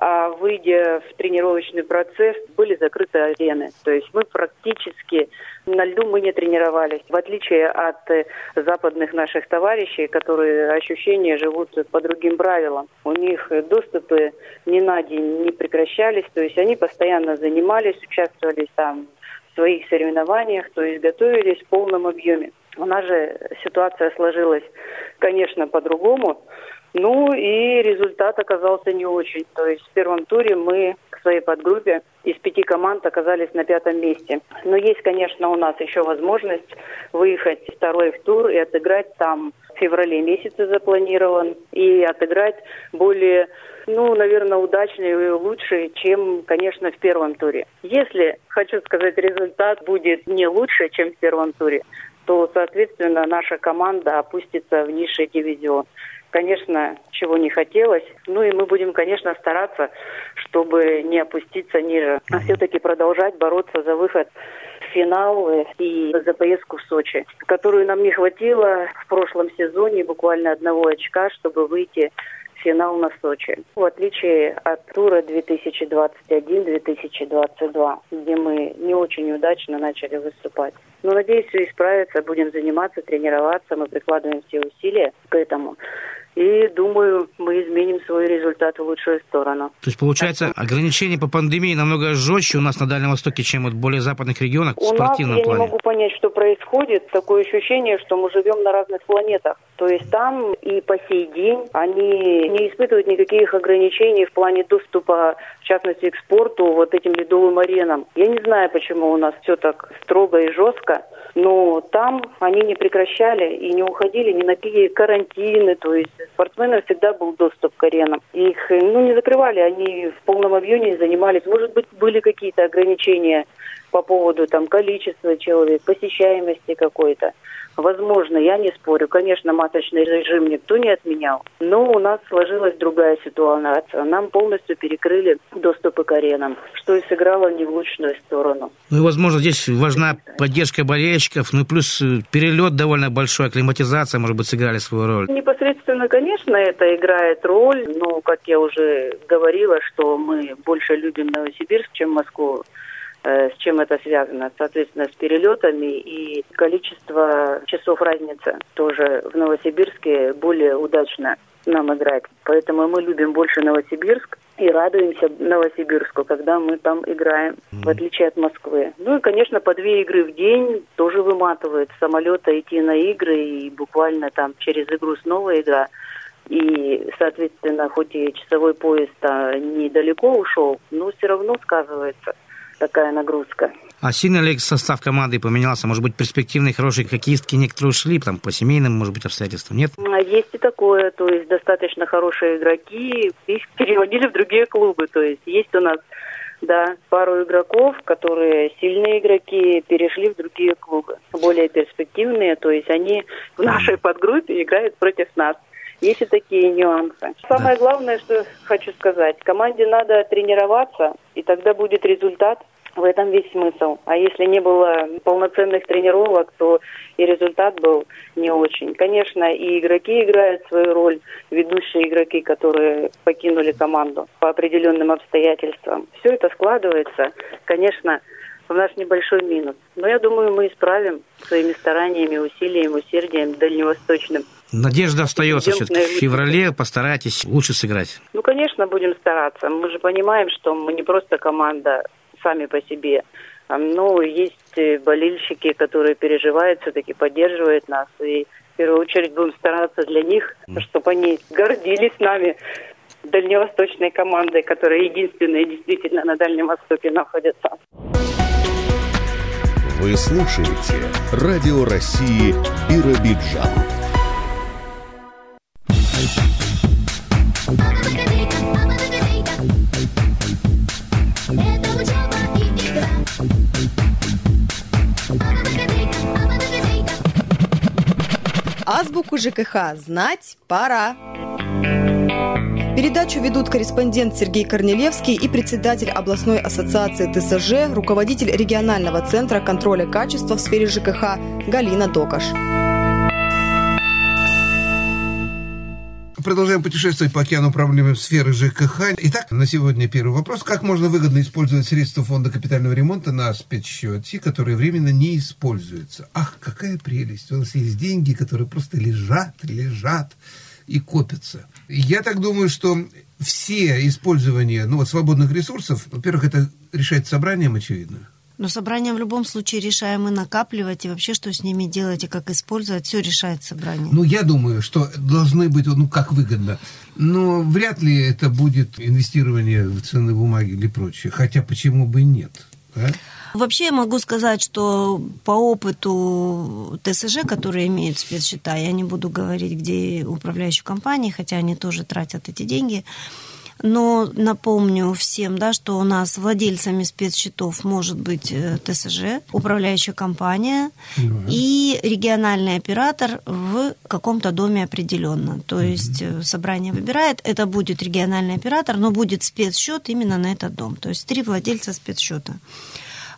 А выйдя в тренировочный процесс, были закрыты арены. То есть мы практически на льду мы не тренировались. В отличие от э, западных наших товарищей, которые ощущения живут по другим правилам. У них доступы ни на день не прекращались. То есть они постоянно занимались, участвовали там в своих соревнованиях, то есть готовились в полном объеме. У нас же ситуация сложилась, конечно, по-другому. Ну и результат оказался не очень. То есть в первом туре мы к своей подгруппе из пяти команд оказались на пятом месте. Но есть, конечно, у нас еще возможность выехать второй в тур и отыграть там в феврале месяце запланирован и отыграть более, ну, наверное, удачный и лучше, чем, конечно, в первом туре. Если, хочу сказать, результат будет не лучше, чем в первом туре, то, соответственно, наша команда опустится в низший дивизион. Конечно, чего не хотелось. Ну и мы будем, конечно, стараться, чтобы не опуститься ниже, а все-таки продолжать бороться за выход в финал и за поездку в Сочи, которую нам не хватило в прошлом сезоне, буквально одного очка, чтобы выйти финал на Сочи. В отличие от тура 2021-2022, где мы не очень удачно начали выступать. Но, надеюсь, все исправится, будем заниматься, тренироваться, мы прикладываем все усилия к этому. И думаю, мы изменим свой результат в лучшую сторону. То есть, получается, ограничения по пандемии намного жестче у нас на Дальнем Востоке, чем вот в более западных регионах у в спортивном нас, плане? я не могу понять, что происходит. Такое ощущение, что мы живем на разных планетах. То есть там и по сей день они не испытывают никаких ограничений в плане доступа, в частности, к спорту, вот этим ледовым аренам. Я не знаю, почему у нас все так строго и жестко. Но там они не прекращали и не уходили ни на какие карантины, то есть спортсменам всегда был доступ к аренам. Их ну, не закрывали, они в полном объеме занимались. Может быть, были какие-то ограничения по поводу там количества человек, посещаемости какой-то. Возможно, я не спорю. Конечно, масочный режим никто не отменял. Но у нас сложилась другая ситуация. Нам полностью перекрыли доступы к аренам, что и сыграло не в лучшую сторону. Ну и, возможно, здесь важна поддержка болельщиков, ну и плюс э, перелет довольно большой, акклиматизация, может быть, сыграли свою роль. Непосредственно, конечно, это играет роль, но, как я уже говорила, что мы больше любим Новосибирск, чем Москву. Э, с чем это связано? Соответственно, с перелетами и количество часов разницы тоже в Новосибирске более удачно нам играть. Поэтому мы любим больше Новосибирск и радуемся Новосибирску, когда мы там играем, в отличие от Москвы. Ну и, конечно, по две игры в день тоже выматывает. Самолета идти на игры и буквально там через игру снова игра. И, соответственно, хоть и часовой поезд недалеко ушел, но все равно сказывается такая нагрузка. А сильно ли состав команды поменялся? Может быть, перспективные хорошие хоккеистки некоторые ушли, там, по семейным, может быть, обстоятельствам, нет? А есть и такое, то есть достаточно хорошие игроки, их переводили в другие клубы, то есть есть у нас да, пару игроков, которые сильные игроки, перешли в другие клубы, более перспективные, то есть они в нашей подгруппе играют против нас. Есть и такие нюансы. Самое да. главное, что хочу сказать, команде надо тренироваться, и тогда будет результат. В этом весь смысл. А если не было полноценных тренировок, то и результат был не очень. Конечно, и игроки играют свою роль, ведущие игроки, которые покинули команду по определенным обстоятельствам. Все это складывается, конечно, в наш небольшой минус. Но я думаю, мы исправим своими стараниями, усилиями, усердием дальневосточным. Надежда остается все-таки. В феврале постарайтесь лучше сыграть. Ну, конечно, будем стараться. Мы же понимаем, что мы не просто команда сами по себе. Но есть болельщики, которые переживают, все-таки поддерживают нас. И в первую очередь будем стараться для них, чтобы они гордились нами, дальневосточной командой, которая единственная действительно на Дальнем Востоке находится. Вы слушаете Радио России Биробиджан. Азбуку ЖКХ знать пора. Передачу ведут корреспондент Сергей Корнелевский и председатель областной ассоциации ТСЖ, руководитель регионального центра контроля качества в сфере ЖКХ Галина Докаш. Продолжаем путешествовать по океану проблемы сферы ЖКХ. Итак, на сегодня первый вопрос. Как можно выгодно использовать средства фонда капитального ремонта на спецсчете, которые временно не используются? Ах, какая прелесть. У нас есть деньги, которые просто лежат, лежат и копятся. Я так думаю, что все использования ну, вот, свободных ресурсов, во-первых, это решает собранием, очевидно. Но собрание в любом случае решаем и накапливать, и вообще что с ними делать, и как использовать, все решает собрание. Ну, я думаю, что должны быть, ну, как выгодно. Но вряд ли это будет инвестирование в ценные бумаги или прочее. Хотя почему бы нет? Да? Вообще я могу сказать, что по опыту ТСЖ, которые имеют спецсчета, я не буду говорить, где управляющие компании, хотя они тоже тратят эти деньги, Но напомню всем, да, что у нас владельцами спецсчетов может быть э, ТСЖ, управляющая компания да. и региональный оператор в каком-то доме определенно. То есть mm собрание выбирает, это будет региональный оператор, но будет спецсчет именно на этот дом. То есть три владельца спецсчета.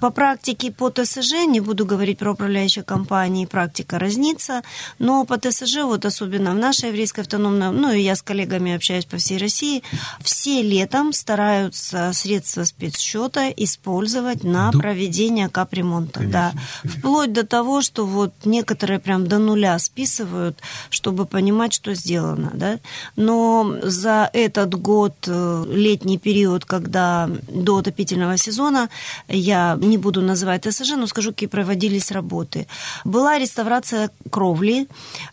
По практике по ТСЖ, не буду говорить про управляющие компании, практика разнится, но по ТСЖ, вот особенно в нашей еврейской автономной, ну и я с коллегами общаюсь по всей России, все летом стараются средства спецсчета использовать на проведение капремонта. Конечно, да. Конечно. Вплоть до того, что вот некоторые прям до нуля списывают, чтобы понимать, что сделано. Да? Но за этот год, э, летний период, когда до отопительного сезона, я не буду называть ТСЖ, но скажу, какие проводились работы. Была реставрация кровли,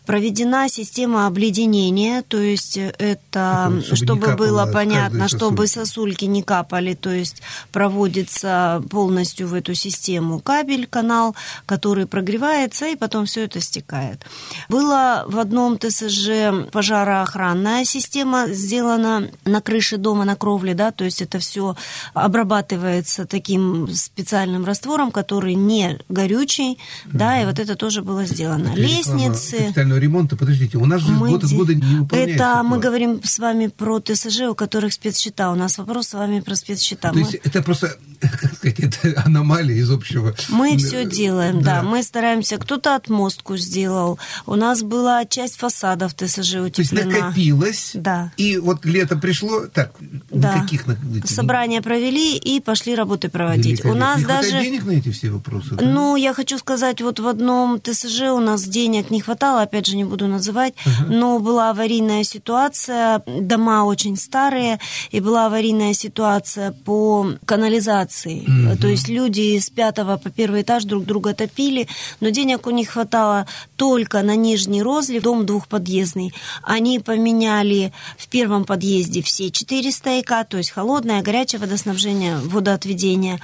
проведена система обледенения, то есть это, чтобы, чтобы было понятно, чтобы сосульки не капали, то есть проводится полностью в эту систему кабель, канал, который прогревается, и потом все это стекает. Было в одном ТСЖ пожароохранная система сделана на крыше дома, на кровле, да, то есть это все обрабатывается таким специальным специальным раствором, который не горючий, да, и вот это тоже было сделано. Это Лестницы. Капитального ремонта, подождите, у нас же мы год из года не выполняется. Это план. мы говорим с вами про ТСЖ, у которых спецсчета. У нас вопрос с вами про спецсчета. То мы... есть это просто, как сказать, это аномалия из общего. Мы все делаем, да. да. Мы стараемся, кто-то отмостку сделал. У нас была часть фасадов ТСЖ утеплена. То есть накопилось. Да. И вот лето пришло, так, да. никаких... Собрания провели и пошли работы проводить. У нас даже хватает денег на эти все вопросы? Да? Ну, я хочу сказать, вот в одном ТСЖ у нас денег не хватало, опять же, не буду называть, uh-huh. но была аварийная ситуация, дома очень старые, и была аварийная ситуация по канализации. Uh-huh. То есть люди с пятого по первый этаж друг друга топили, но денег у них хватало только на нижний розлив, дом двухподъездный. Они поменяли в первом подъезде все четыре стояка, то есть холодное, горячее водоснабжение, водоотведение,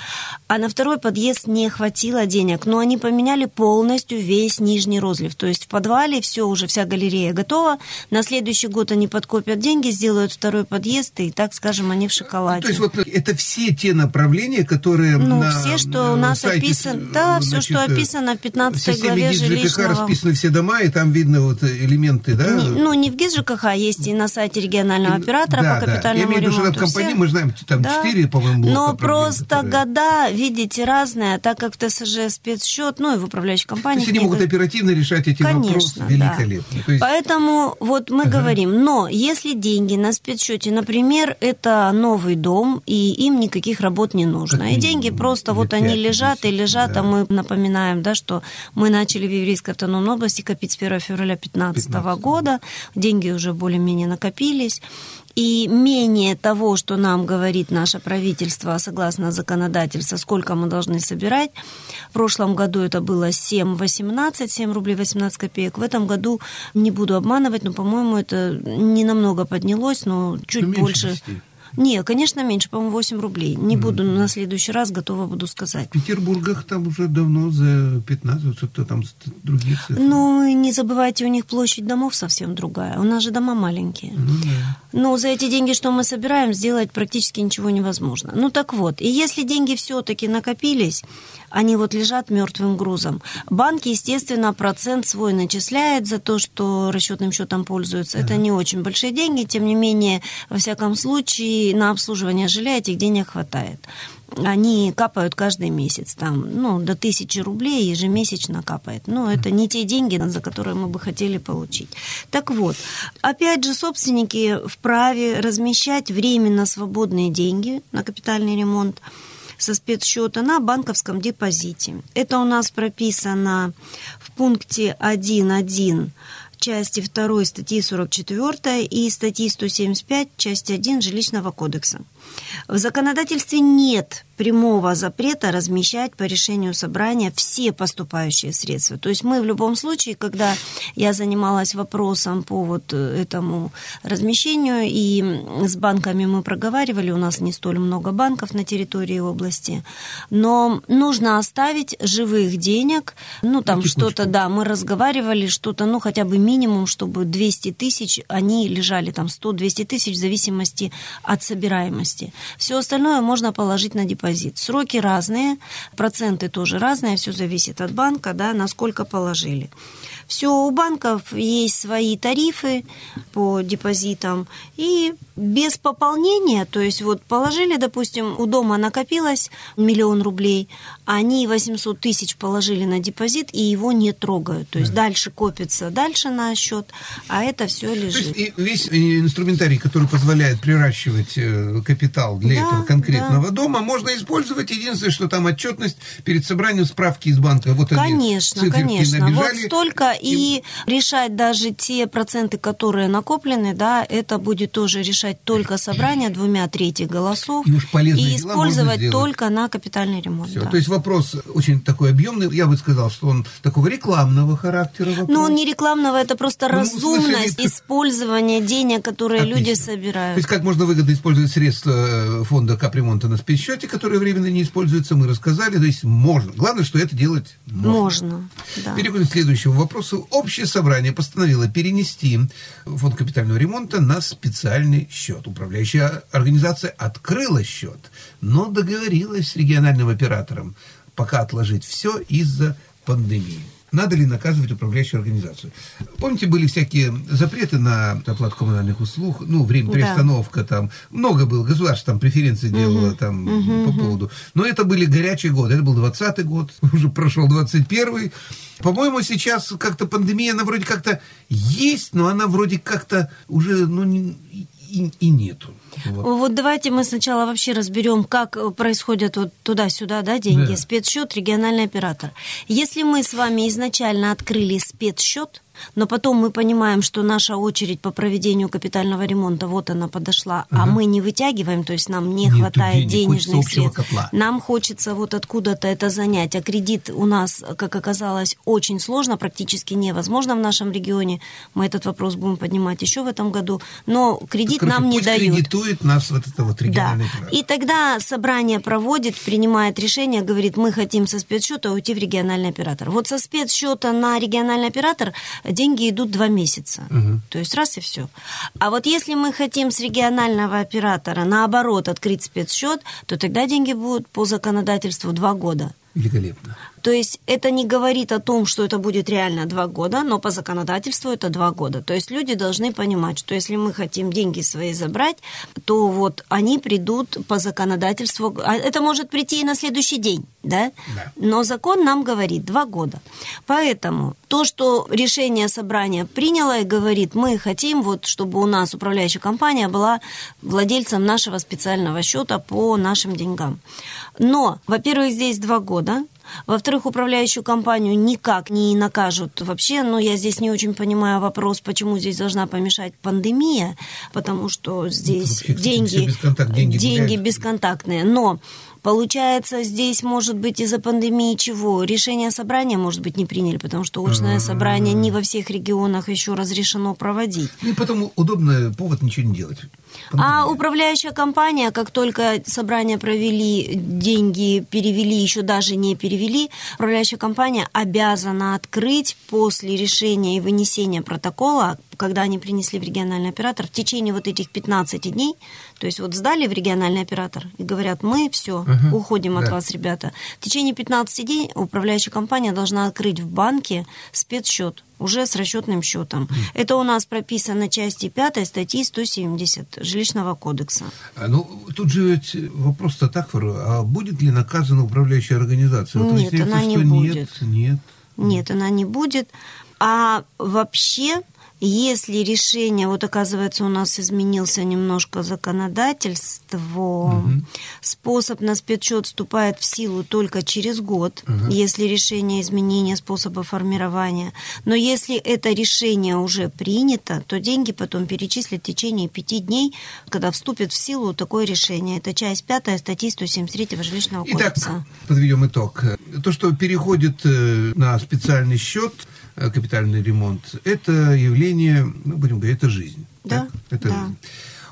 а на второй подъезд не хватило денег, но они поменяли полностью весь нижний розлив. То есть в подвале все уже, вся галерея готова. На следующий год они подкопят деньги, сделают второй подъезд, и так скажем, они в шоколаде. То есть вот это все те направления, которые Ну, на, все, что у нас сайте, описано, да, значит, все, что описано в 15 главе жилищного... расписаны все дома, и там видно вот элементы, да? Не, ну, не в ГИС ЖКХ, есть и на сайте регионального оператора да, по капитальному да. Я имею в виду, что компании, мы знаем, там да. 4, по-моему, Но просто которые... года, видите, разные, так как в ТСЖ спецсчет, ну и в управляющей компании. То есть они могут оперативно решать эти Конечно, вопросы великолепно. Да. Есть... Поэтому вот мы ага. говорим, но если деньги на спецсчете, например, это новый дом, и им никаких работ не нужно, как и деньги просто вот они лежат и лежат, а да. а мы напоминаем, да, что мы начали в Еврейской автономной области копить с 1 февраля 2015 года, деньги уже более-менее накопились, и менее того, что нам говорит наше правительство согласно законодательству, сколько мы должны собирать. В прошлом году это было 7,18, 7 рублей 18 копеек. В этом году, не буду обманывать, но, по-моему, это не намного поднялось, но чуть ну, больше. 10. Не, конечно, меньше, по-моему, 8 рублей. Не буду на следующий раз, готова буду сказать. В Петербургах там уже давно за 15, что-то там другие цифры. Ну, не забывайте, у них площадь домов совсем другая. У нас же дома маленькие. Ну, да. Но за эти деньги, что мы собираем, сделать практически ничего невозможно. Ну, так вот, и если деньги все-таки накопились, они вот лежат мертвым грузом. Банк, естественно, процент свой начисляет за то, что расчетным счетом пользуются. Это не очень большие деньги, тем не менее, во всяком случае, на обслуживание жилья этих денег хватает они капают каждый месяц, там, ну, до тысячи рублей ежемесячно капает. Но это не те деньги, за которые мы бы хотели получить. Так вот, опять же, собственники вправе размещать временно свободные деньги на капитальный ремонт со спецсчета на банковском депозите. Это у нас прописано в пункте 1.1 части 2 статьи 44 и статьи 175 части 1 Жилищного кодекса. В законодательстве нет прямого запрета размещать по решению собрания все поступающие средства. То есть мы в любом случае, когда я занималась вопросом по вот этому размещению, и с банками мы проговаривали, у нас не столь много банков на территории области, но нужно оставить живых денег, ну там что-то, да, мы разговаривали, что-то, ну хотя бы минимум, чтобы 200 тысяч, они лежали там 100-200 тысяч в зависимости от собираемости. Все остальное можно положить на депозит. Сроки разные, проценты тоже разные, все зависит от банка, да, насколько положили. Все, у банков есть свои тарифы по депозитам, и без пополнения, то есть вот положили, допустим, у дома накопилось миллион рублей, они 800 тысяч положили на депозит, и его не трогают. То есть да. дальше копится дальше на счет, а это все лежит. То есть и весь инструментарий, который позволяет приращивать э, капитал для да, этого конкретного да. дома, можно использовать. Единственное, что там отчетность перед собранием справки из банка. Вот конечно, конечно. Набежали. Вот столько и, и решать даже те проценты, которые накоплены, да, это будет тоже решать только собрание двумя трети голосов. И, уж и использовать только на капитальный ремонт. Все. Да. То есть вопрос очень такой объемный. Я бы сказал, что он такого рекламного характера. Вопрос. Но он не рекламного, это просто ну, разумность смысле, использования денег, которые Отлично. люди собирают. То есть как можно выгодно использовать средства э, фонда капремонта на спецсчете, которые временно не используются, мы рассказали. То есть можно. Главное, что это делать можно. Можно, да. Переходим к следующему вопросу. Общее собрание постановило перенести фонд капитального ремонта на специальный счет. Управляющая организация открыла счет, но договорилась с региональным оператором пока отложить все из-за пандемии. Надо ли наказывать управляющую организацию? Помните, были всякие запреты на оплату коммунальных услуг, ну, время приостановка, да. там, много было, государство там преференции делало угу. там угу, по поводу. Но это были горячие годы, это был 20-й год, уже прошел 21-й. По-моему, сейчас как-то пандемия, она вроде как-то есть, но она вроде как-то уже, ну, не, и, и нету. Вот. вот давайте мы сначала вообще разберем, как происходят вот туда-сюда да, деньги. Да. Спецсчет, региональный оператор. Если мы с вами изначально открыли спецсчет, но потом мы понимаем, что наша очередь по проведению капитального ремонта, вот она подошла, ага. а мы не вытягиваем, то есть нам не Нет хватает денег, денежных средств. Котла. Нам хочется вот откуда-то это занять, а кредит у нас, как оказалось, очень сложно, практически невозможно в нашем регионе. Мы этот вопрос будем поднимать еще в этом году, но кредит Короче, нам не дают. Кредитует нас вот это вот региональный да. И тогда собрание проводит, принимает решение, говорит, мы хотим со спецсчета уйти в региональный оператор. Вот со спецсчета на региональный оператор деньги идут два месяца. Угу. То есть раз и все. А вот если мы хотим с регионального оператора наоборот открыть спецсчет, то тогда деньги будут по законодательству два года. Великолепно. То есть это не говорит о том, что это будет реально два года, но по законодательству это два года. То есть люди должны понимать, что если мы хотим деньги свои забрать, то вот они придут по законодательству. А это может прийти и на следующий день, да? да. Но закон нам говорит два года. Поэтому то, что решение собрания приняло и говорит, мы хотим, вот, чтобы у нас управляющая компания была владельцем нашего специального счета по нашим деньгам. Но, во-первых, здесь два года, во-вторых, управляющую компанию никак не накажут вообще. Но я здесь не очень понимаю вопрос, почему здесь должна помешать пандемия, потому что здесь ну, деньги, деньги, деньги бесконтактные. Но Получается, здесь может быть из-за пандемии чего? Решение собрания, может быть, не приняли, потому что очное собрание не во всех регионах еще разрешено проводить. Ну и потому удобный повод ничего не делать. А управляющая компания, как только собрание провели, деньги перевели, еще даже не перевели, управляющая компания обязана открыть после решения и вынесения протокола, когда они принесли в региональный оператор, в течение вот этих 15 дней, то есть вот сдали в региональный оператор и говорят, мы все, угу, уходим да. от вас, ребята. В течение 15 дней управляющая компания должна открыть в банке спецсчет уже с расчетным счетом. Mm. Это у нас прописано части 5 статьи 170 Жилищного кодекса. А, ну, тут же ведь вопрос-то так, а будет ли наказана управляющая организация? Вот нет, она не будет. Нет, нет. Нет, она не будет. А вообще Если решение, вот оказывается, у нас изменился немножко законодательство, угу. способ на спецсчет вступает в силу только через год, угу. если решение изменения способа формирования. Но если это решение уже принято, то деньги потом перечислят в течение пяти дней, когда вступит в силу такое решение. Это часть пятая статьи 173 жилищного кодекса. Итак, подведем итог. То, что переходит э, на специальный счет, капитальный ремонт, это явление, ну, будем говорить, это жизнь. Да, так? это да. Жизнь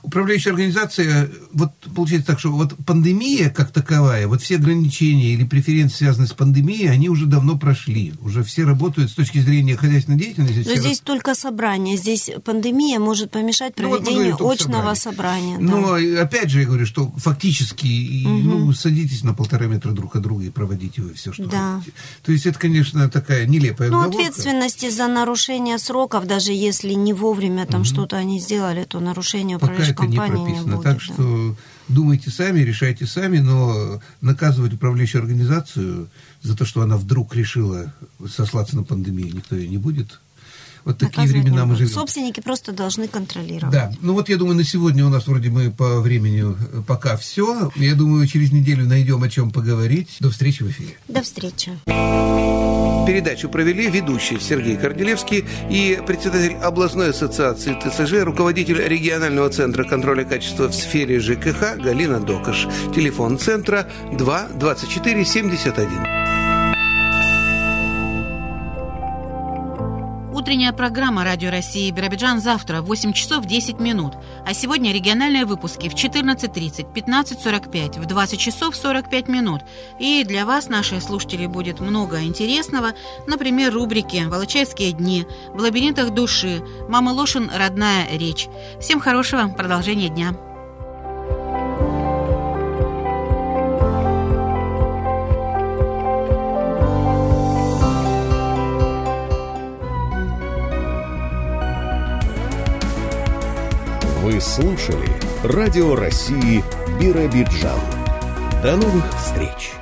управляющая организация, вот получается так, что вот пандемия как таковая, вот все ограничения или преференции, связанные с пандемией, они уже давно прошли. Уже все работают с точки зрения хозяйственной деятельности. Но здесь раз... только собрание. Здесь пандемия может помешать проведению ну, вот очного собрания. да. Но опять же я говорю, что фактически угу. ну, садитесь на полтора метра друг от друга и проводите вы все, что да. хотите. То есть это, конечно, такая нелепая Ну, отговорка. ответственности за нарушение сроков, даже если не вовремя там угу. что-то они сделали, то нарушение управляющей это не прописано. Не будет, так что думайте сами, решайте сами, но наказывать управляющую организацию за то, что она вдруг решила сослаться на пандемию, никто ее не будет. Вот такие времена мы живем. Собственники просто должны контролировать. Да. Ну вот я думаю, на сегодня у нас вроде мы по времени э, пока все. Я думаю, через неделю найдем о чем поговорить. До встречи в эфире. До встречи. Передачу провели ведущий Сергей Корделевский и председатель областной ассоциации ТСЖ, руководитель регионального центра контроля качества в сфере ЖКХ Галина Докаш. Телефон центра 2 24 71. Утренняя программа «Радио России» Биробиджан завтра в 8 часов 10 минут. А сегодня региональные выпуски в 14.30, 15.45, в 20 часов 45 минут. И для вас, наши слушатели, будет много интересного. Например, рубрики «Волочаевские дни», «В лабиринтах души», «Мама Лошин. Родная речь». Всем хорошего продолжения дня. Слушали Радио России Биробиджан. До новых встреч!